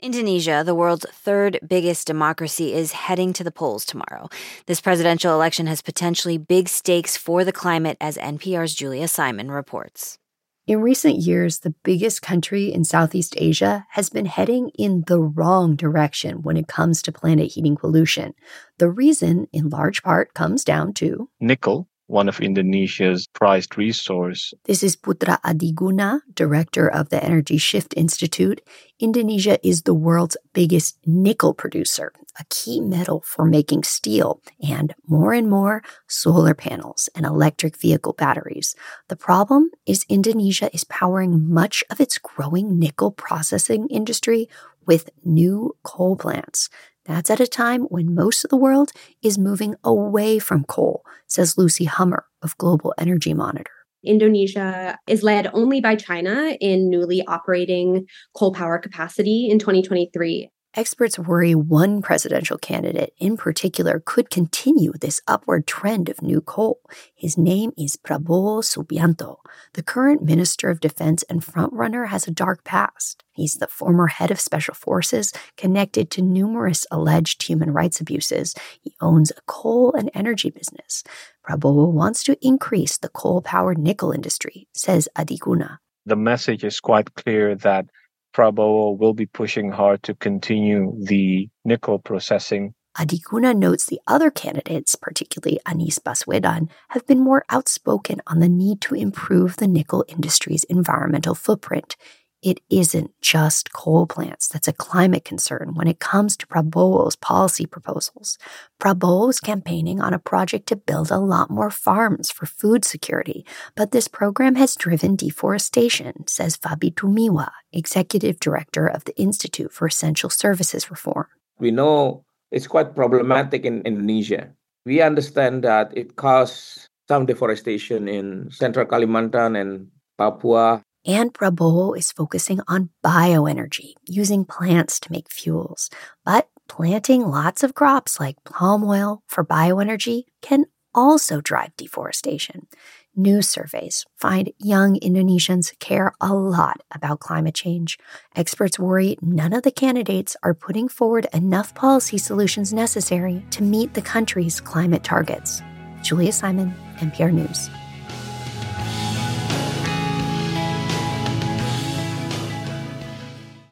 Indonesia, the world's third biggest democracy, is heading to the polls tomorrow. This presidential election has potentially big stakes for the climate, as NPR's Julia Simon reports. In recent years, the biggest country in Southeast Asia has been heading in the wrong direction when it comes to planet heating pollution. The reason, in large part, comes down to nickel one of Indonesia's prized resource. This is Putra Adiguna, director of the Energy Shift Institute. Indonesia is the world's biggest nickel producer, a key metal for making steel and more and more solar panels and electric vehicle batteries. The problem is Indonesia is powering much of its growing nickel processing industry with new coal plants. That's at a time when most of the world is moving away from coal, says Lucy Hummer of Global Energy Monitor. Indonesia is led only by China in newly operating coal power capacity in 2023. Experts worry one presidential candidate in particular could continue this upward trend of new coal. His name is Prabowo Subianto. The current Minister of Defense and frontrunner has a dark past. He's the former head of special forces connected to numerous alleged human rights abuses. He owns a coal and energy business. Prabowo wants to increase the coal powered nickel industry, says Adiguna. The message is quite clear that Prabowo will be pushing hard to continue the nickel processing. Adiguna notes the other candidates, particularly Anies Baswedan, have been more outspoken on the need to improve the nickel industry's environmental footprint it isn't just coal plants that's a climate concern when it comes to Prabowo's policy proposals. Prabowo is campaigning on a project to build a lot more farms for food security, but this program has driven deforestation, says Fabby Tumiwa, executive director of the Institute for Essential Services Reform. We know it's quite problematic in Indonesia. We understand that it caused some deforestation in central Kalimantan and Papua and Prabowo is focusing on bioenergy, using plants to make fuels. But planting lots of crops like palm oil for bioenergy can also drive deforestation. New surveys find young Indonesians care a lot about climate change. Experts worry none of the candidates are putting forward enough policy solutions necessary to meet the country's climate targets. Julia Simon, NPR News.